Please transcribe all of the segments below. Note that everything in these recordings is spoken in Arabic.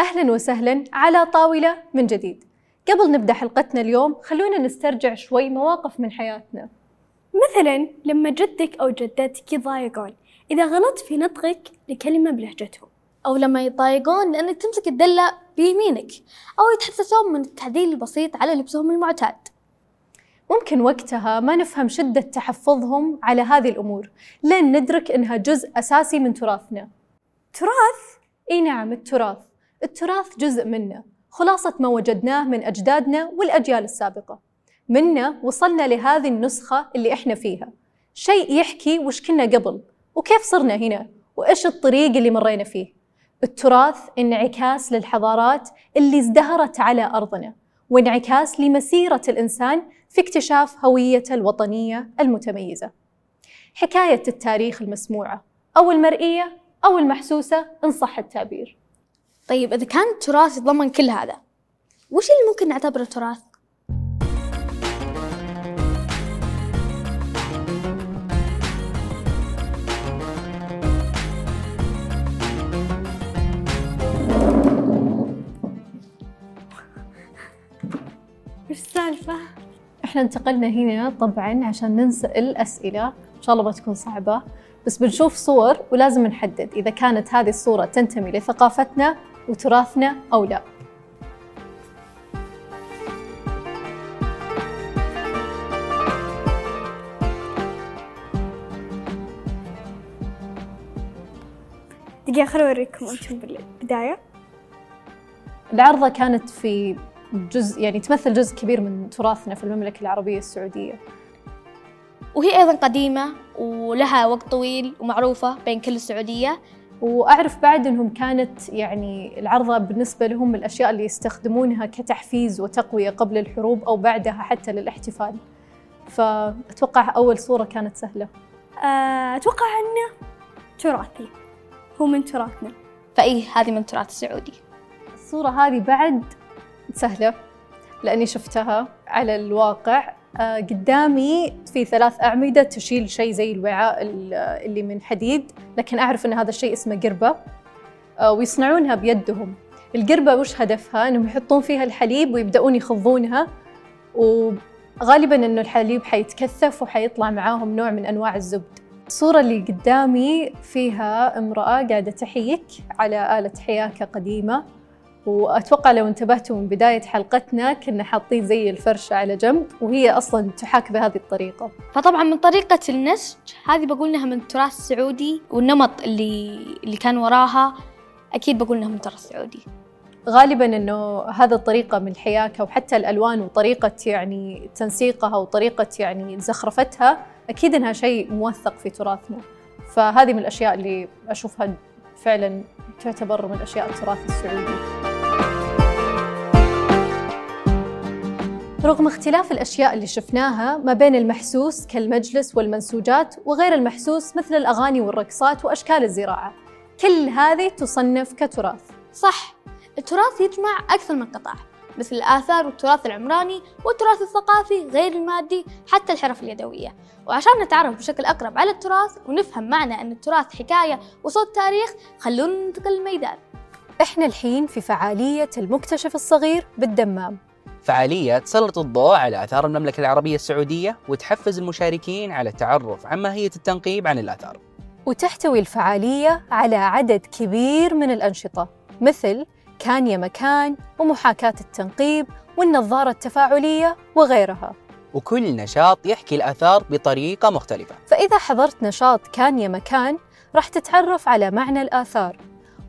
أهلا وسهلا على طاولة من جديد. قبل نبدأ حلقتنا اليوم خلونا نسترجع شوي مواقف من حياتنا. مثلا لما جدك أو جدتك يضايقون إذا غلطت في نطقك لكلمة بلهجتهم أو لما يضايقون لأنك تمسك الدلة بيمينك أو يتحسسون من التعديل البسيط على لبسهم المعتاد. ممكن وقتها ما نفهم شدة تحفظهم على هذه الأمور لين ندرك إنها جزء أساسي من تراثنا. تراث؟ إي نعم التراث. التراث جزء منا خلاصة ما وجدناه من أجدادنا والأجيال السابقة. منا وصلنا لهذه النسخة اللي إحنا فيها. شيء يحكي وش كنا قبل وكيف صرنا هنا وإيش الطريق اللي مرينا فيه. التراث انعكاس للحضارات اللي ازدهرت على أرضنا وانعكاس لمسيرة الإنسان في اكتشاف هويته الوطنية المتميزة. حكاية التاريخ المسموعة أو المرئية أو المحسوسة إن صح التعبير. طيب إذا كان التراث يتضمن كل هذا وش اللي ممكن نعتبره تراث؟ وش السالفة؟ إحنا انتقلنا هنا طبعا عشان ننسأل أسئلة إن شاء الله ما تكون صعبة بس بنشوف صور ولازم نحدد إذا كانت هذه الصورة تنتمي لثقافتنا وتراثنا أو لا. دقيقة خليني أوريكم أنتم بالبداية العرضة كانت في جزء يعني تمثل جزء كبير من تراثنا في المملكة العربية السعودية. وهي أيضا قديمة ولها وقت طويل ومعروفة بين كل السعودية. وأعرف بعد أنهم كانت يعني العرضة بالنسبة لهم من الأشياء اللي يستخدمونها كتحفيز وتقوية قبل الحروب أو بعدها حتى للاحتفال. فأتوقع أول صورة كانت سهلة. آه، أتوقع أنه تراثي. هو من تراثنا. فأي هذه من التراث السعودي الصورة هذه بعد سهلة لأني شفتها على الواقع. قدامي في ثلاث أعمدة تشيل شيء زي الوعاء ال- اللي من حديد لكن أعرف أن هذا الشيء اسمه قربة آه، ويصنعونها بيدهم. القربة وش هدفها؟ أنهم يحطون فيها الحليب ويبدأون يخضونها وغالبا أنه الحليب حيتكثف وحيطلع معاهم نوع من أنواع الزبد. الصورة اللي قدامي فيها امرأة قاعدة تحيك على آلة حياكة قديمة. وأتوقع لو انتبهتوا من بداية حلقتنا كنا حاطين زي الفرشة على جنب وهي أصلا تحاك بهذه الطريقة. فطبعا من طريقة النسج هذه بقول إنها من التراث السعودي والنمط اللي اللي كان وراها أكيد بقول إنها من التراث السعودي غالبا إنه هذا الطريقة من الحياكه وحتى الألوان وطريقة يعني تنسيقها وطريقة يعني زخرفتها أكيد إنها شيء موثق في تراثنا. فهذه من الأشياء اللي أشوفها فعلا تعتبر من اشياء التراث السعودي. رغم اختلاف الأشياء اللي شفناها ما بين المحسوس كالمجلس والمنسوجات وغير المحسوس مثل الأغاني والرقصات وأشكال الزراعة. كل هذه تصنف كتراث. صح التراث يجمع أكثر من قطاع مثل الآثار والتراث العمراني والتراث الثقافي غير المادي حتى الحرف اليدوية. وعشان نتعرف بشكل أقرب على التراث ونفهم معنى أن التراث حكاية وصوت تاريخ خلونا ننتقل للميدان. إحنا الحين في فعالية المكتشف الصغير بالدمام. فعالية تسلط الضوء على آثار المملكة العربية السعودية وتحفز المشاركين على التعرف عن ماهية التنقيب عن الآثار. وتحتوي الفعالية على عدد كبير من الأنشطة مثل كان يا مكان ومحاكاة التنقيب والنظارة التفاعلية وغيرها. وكل نشاط يحكي الآثار بطريقة مختلفة. فإذا حضرت نشاط كان يا مكان راح تتعرف على معنى الآثار.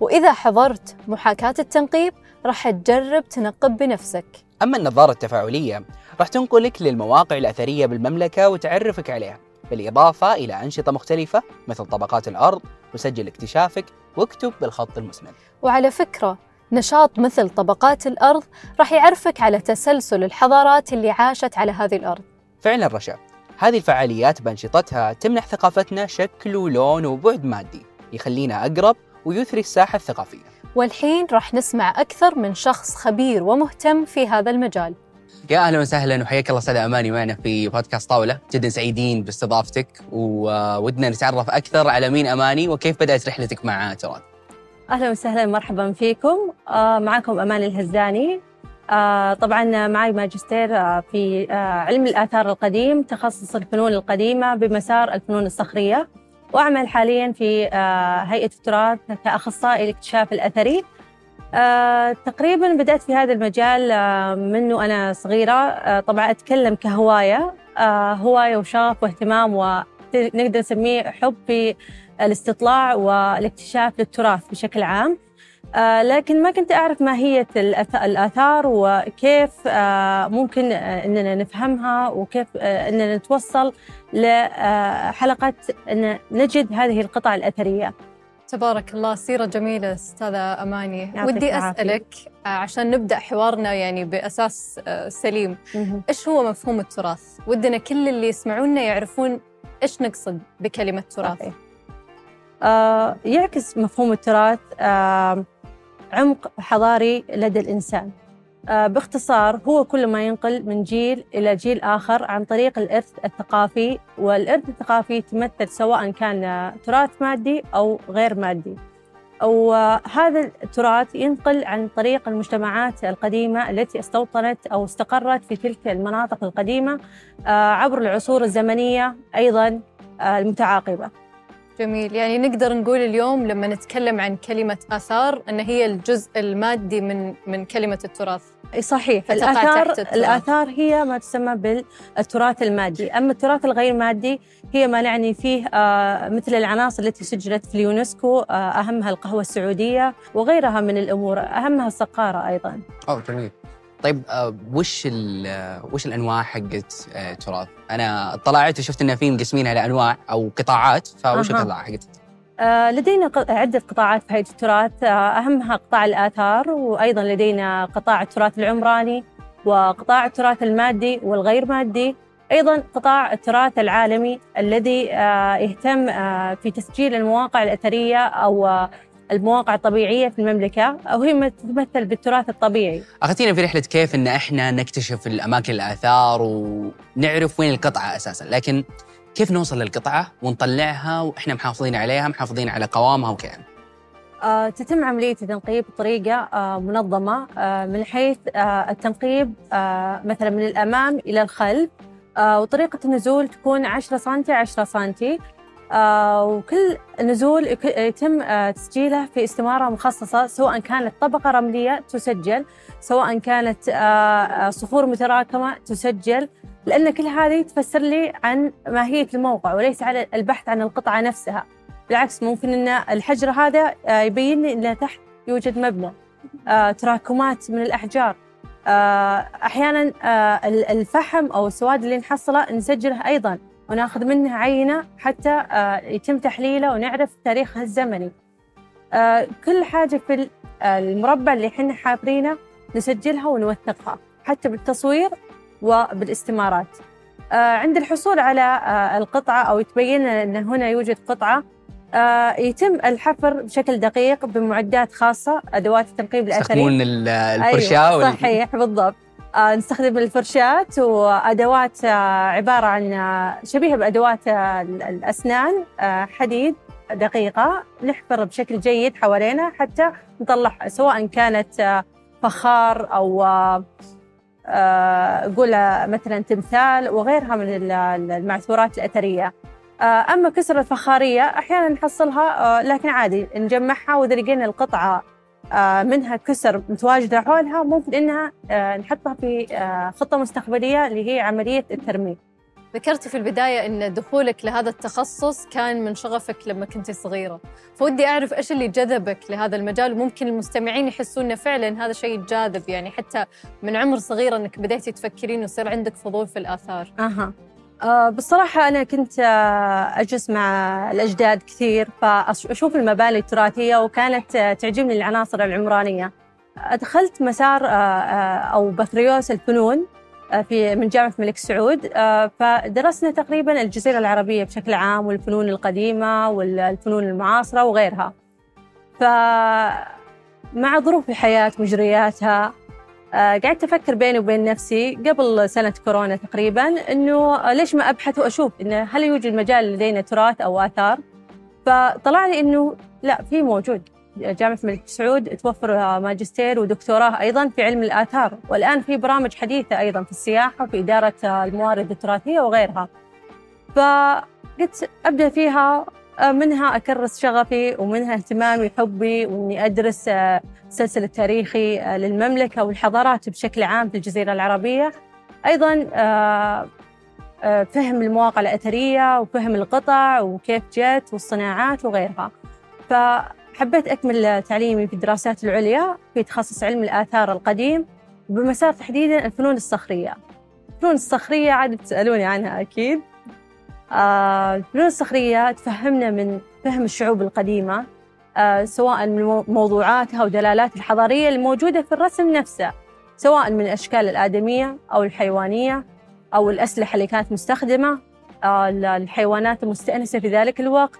وإذا حضرت محاكاة التنقيب راح تجرب تنقب بنفسك. أما النظارة التفاعلية راح تنقلك للمواقع الأثرية بالمملكة وتعرفك عليها بالإضافة إلى أنشطة مختلفة مثل طبقات الأرض وسجل اكتشافك واكتب بالخط المسند. وعلى فكرة نشاط مثل طبقات الأرض راح يعرفك على تسلسل الحضارات اللي عاشت على هذه الأرض. فعلا رشا هذه الفعاليات بأنشطتها تمنح ثقافتنا شكل ولون وبعد مادي يخلينا أقرب ويثري الساحة الثقافية. والحين راح نسمع أكثر من شخص خبير ومهتم في هذا المجال. يا أهلا وسهلا وحياك الله أستاذ أماني معنا في بودكاست طاولة، جدا سعيدين باستضافتك وودنا نتعرف أكثر على مين أماني وكيف بدأت رحلتك مع تراث. أهلا وسهلا مرحبا فيكم. آه معكم أمان الهزاني. آه طبعا معي ماجستير آه في آه علم الآثار القديم تخصص الفنون القديمة بمسار الفنون الصخرية. وأعمل حاليا في آه هيئة التراث كأخصائي الاكتشاف الأثري. آه تقريبا بدأت في هذا المجال آه منه أنا صغيرة. طبعا أتكلم كهواية هواية وشغف واهتمام ونقدر نسميه حب في الاستطلاع والاكتشاف للتراث بشكل عام. لكن ما كنت أعرف ماهية الآثار وكيف آه ممكن آه أننا نفهمها وكيف آه أننا نتوصل لحلقة أن نجد هذه القطع الأثرية تبارك الله سيرة جميلة أستاذة أماني ودي. أسألك آه، عشان نبدأ حوارنا يعني بأساس آه، سليم إيش هو مفهوم التراث؟ ودنا كل اللي يسمعونا يعرفون إيش نقصد بكلمة تراث صحيح. آه يعكس مفهوم التراث آه عمق حضاري لدى الإنسان. آه باختصار هو كل ما ينقل من جيل إلى جيل آخر عن طريق الإرث الثقافي والإرث الثقافي يتمثل سواء كان تراث مادي أو غير مادي. أو آه، هذا التراث ينقل عن طريق المجتمعات القديمة التي استوطنت أو استقرت في تلك المناطق القديمة عبر العصور الزمنية أيضا المتعاقبة. جميل. يعني نقدر نقول اليوم لما نتكلم عن كلمة آثار أن هي الجزء المادي من من كلمة التراث. صحيح. الآثار. الآثار هي ما تسمى بالتراث المادي. أما التراث الغير مادي هي ما نعني فيه آه، مثل العناصر التي سجلت في اليونسكو آه، أهمها القهوة السعودية وغيرها من الأمور أهمها السقارة أيضا. أوه جميل. طيب آه، وش آه، وش الأنواع حقت آه، التراث؟ أنا اطلعت وشفت إن في مقسمينها لانواع أو قطاعات فوش أها. القطاع حقت؟ لدينا عدة قطاعات في هيئة التراث أهمها قطاع الآثار وأيضا لدينا قطاع التراث العمراني وقطاع التراث المادي والغير مادي أيضا قطاع التراث العالمي الذي يهتم في تسجيل المواقع الأثرية أو المواقع الطبيعية في المملكة وهي ما تتمثل بالتراث الطبيعي. أخذتينا في رحلة كيف إن إحنا نكتشف الأماكن الآثار ونعرف وين القطعة أساسا، لكن كيف نوصل للقطعة ونطلعها وإحنا محافظين عليها، محافظين على قوامها وكذا. آه، تتم عملية التنقيب بطريقة آه، منظمة آه، من حيث التنقيب مثلا من الأمام إلى الخلف وطريقة النزول تكون 10 سنتي 10 سنتي. آه، وكل نزول يتم آه، تسجيله في استمارة مخصصة سواء كانت طبقة رملية تسجل سواء كانت آه، آه، صخور متراكمة تسجل. لأن كل هذه تفسر لي عن ماهية الموقع وليس على البحث عن القطعة نفسها. بالعكس ممكن إن الحجر هذا آه، يبين لي إن تحت يوجد مبنى آه، تراكمات من الأحجار. آه، أحيانا آه، ال- الفحم أو السواد اللي نحصله نسجله أيضا. وناخذ منه عينة حتى آه، يتم تحليله ونعرف تاريخها الزمني. آه، كل حاجة في آه، المربع اللي إحنا حافرينه نسجلها ونوثقها حتى بالتصوير وبالاستمارات. عند الحصول على القطعة أو يتبين لنا أن هنا يوجد قطعة يتم الحفر بشكل دقيق بمعدات خاصة أدوات التنقيب الأثري يستخدمون ال- الفرشاة أيوة صحيح بالضبط. نستخدم الفرشاة وأدوات آه، عبارة عن آه، شبيهة بأدوات آه، ال- الأسنان آه، حديد دقيقة نحفر بشكل جيد حوالينا حتى نطلع سواء كانت آه، فخار آه، آه، قول مثلا تمثال وغيرها من ال- ال- المعثورات الأثرية. آه، أما كسر الفخارية أحيانا نحصلها آه، لكن عادي نجمعها وإذا لقينا القطعة. آه، منها كسر متواجدة حولها ممكن إنها آه، نحطها في آه، خطة مستقبلية اللي هي عملية الترميم. ذكرتي في البداية أن دخولك لهذا التخصص كان من شغفك لما كنت صغيرة. فودي أعرف إيش اللي جذبك لهذا المجال وممكن المستمعين يحسون أنه فعلا هذا شيء جاذب يعني حتى من عمر صغير أنك بديتي تفكرين ويصير عندك فضول في الآثار. أها. آه، بالصراحة أنا كنت آه، أجلس مع الأجداد كثير فأشوف المباني التراثية وكانت آه، تعجبني العناصر العمرانية. دخلت مسار آه، آه، أو بكالوريوس الفنون آه، في من جامعة الملك سعود آه، فدرسنا تقريبا الجزيرة العربية بشكل عام والفنون القديمة والفنون المعاصرة وغيرها. فمع ظروف الحياة مجرياتها آه، قعدت أفكر بيني وبين نفسي قبل سنة كورونا تقريبا آه، ليش ما أبحث وأشوف إنه هل يوجد مجال لدينا تراث أو آثار؟ فطلع لي إنه لا في موجود. جامعة الملك سعود توفر ماجستير ودكتوراه أيضا في علم الآثار والآن في برامج حديثة أيضا في السياحة في إدارة الموارد التراثية وغيرها. فقلت أبدأ فيها منها أكرس شغفي ومنها اهتمامي حبي وإني أدرس السلسل التاريخي للمملكة والحضارات بشكل عام في الجزيرة العربية. أيضا فهم المواقع الأثرية وفهم القطع وكيف جت والصناعات وغيرها. فحبيت أكمل تعليمي في الدراسات العليا في تخصص علم الآثار القديم بمسار تحديدا الفنون الصخرية. الفنون الصخرية عاد تسألوني عنها أكيد. آه، الفنون الصخرية تفهمنا من فهم الشعوب القديمة آه، سواء من موضوعاتها ودلالاتها الحضارية الموجودة في الرسم نفسه سواء من الأشكال الآدمية أو الحيوانية أو الأسلحة اللي كانت مستخدمة آه، الحيوانات المستأنسة في ذلك الوقت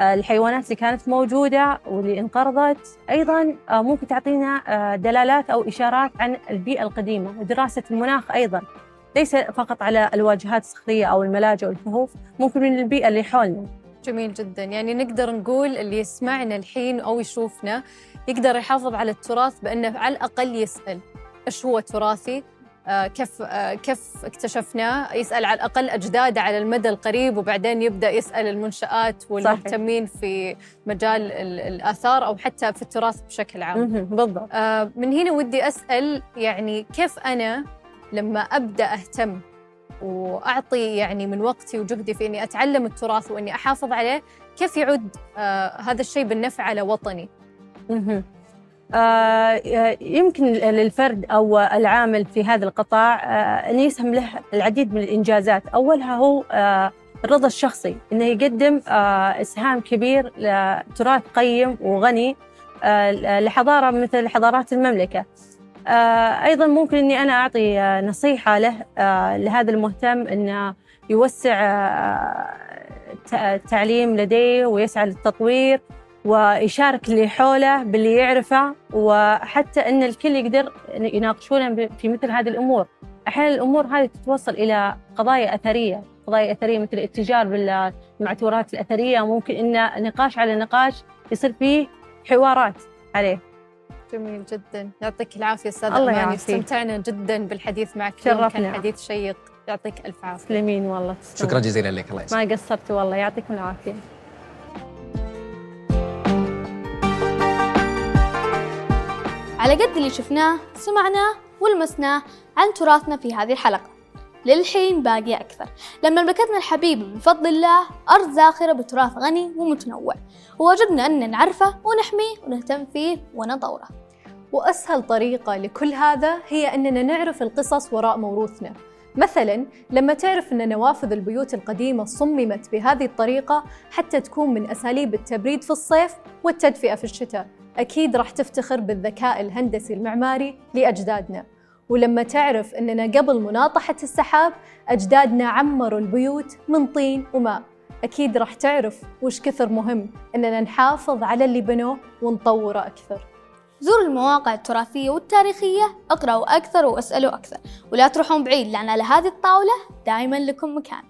الحيوانات اللي كانت موجودة واللي انقرضت. أيضا ممكن تعطينا دلالات أو إشارات عن البيئة القديمة ودراسة المناخ أيضا. ليس فقط على الواجهات الصخرية أو الملاجئ والكهوف ممكن من البيئة اللي حولنا. جميل جدا. يعني نقدر نقول اللي يسمعنا الحين أو يشوفنا يقدر يحافظ على التراث بأنه على الأقل يسأل إيش هو تراثي؟ آه كيف آه كيف اكتشفناه؟ يسأل على الأقل أجداده على المدى القريب وبعدين يبدأ يسأل المنشآت والمهتمين. في مجال الآثار أو حتى في التراث بشكل عام. بالضبط. آه من هنا ودي أسأل يعني كيف أنا لما أبدأ أهتم وأعطي يعني من وقتي وجهدي في إني أتعلم التراث وإني أحافظ عليه كيف يعود آه هذا الشيء بالنفع على وطني؟ آه يمكن للفرد أو العامل في هذا القطاع آه أن يسهم له العديد من الإنجازات، أولها هو آه الرضا الشخصي إنه يقدم آه إسهام كبير لتراث قيم وغني آه لحضارة مثل حضارات المملكة. آه، أيضا ممكن أني أنا أعطي آه، نصيحة له آه، لهذا المهتم أنه يوسع التعليم لديه ويسعى للتطوير ويشارك اللي حوله باللي يعرفه وحتى أن الكل يقدر يناقشونه في مثل هذه الأمور. أحيانا الأمور هذه تتوصل إلى قضايا أثرية قضايا أثرية مثل الاتجار بالمعتورات الأثرية ممكن أن نقاش على نقاش يصير فيه حوارات عليه. جميل جدا. يعطيك العافية أستاذ اماني استمتعنا جدا بالحديث معك. شرفنا كان حديث شيق. يعطيك ألف عافية. تسلمين والله. تسلم. شكرا جزيلا لك. الله يسلمك. ما قصرت والله. يعطيكم العافية. على قد اللي شفناه سمعناه ولمسناه عن تراثنا في هذه الحلقة. للحين باقي أكثر. لما مملكتنا الحبيبة بفضل الله أرض زاخرة بتراث غني ومتنوع. وواجبنا أن نعرفه ونحميه ونهتم فيه ونطوره. وأسهل طريقة لكل هذا هي أننا نعرف القصص وراء موروثنا. مثلا لما تعرف أن نوافذ البيوت القديمة صممت بهذه الطريقة حتى تكون من أساليب التبريد في الصيف والتدفئة في الشتاء. أكيد راح تفتخر بالذكاء الهندسي المعماري لأجدادنا. ولما تعرف أننا قبل مناطحة السحاب أجدادنا عمروا البيوت من طين وماء. أكيد راح تعرف وش كثر مهم أننا نحافظ على اللي بنوه ونطوره أكثر. زوروا المواقع التراثية والتاريخية اقرأوا أكثر واسألوا أكثر ولا تروحون بعيد لأن على هذه الطاولة دائما لكم مكان.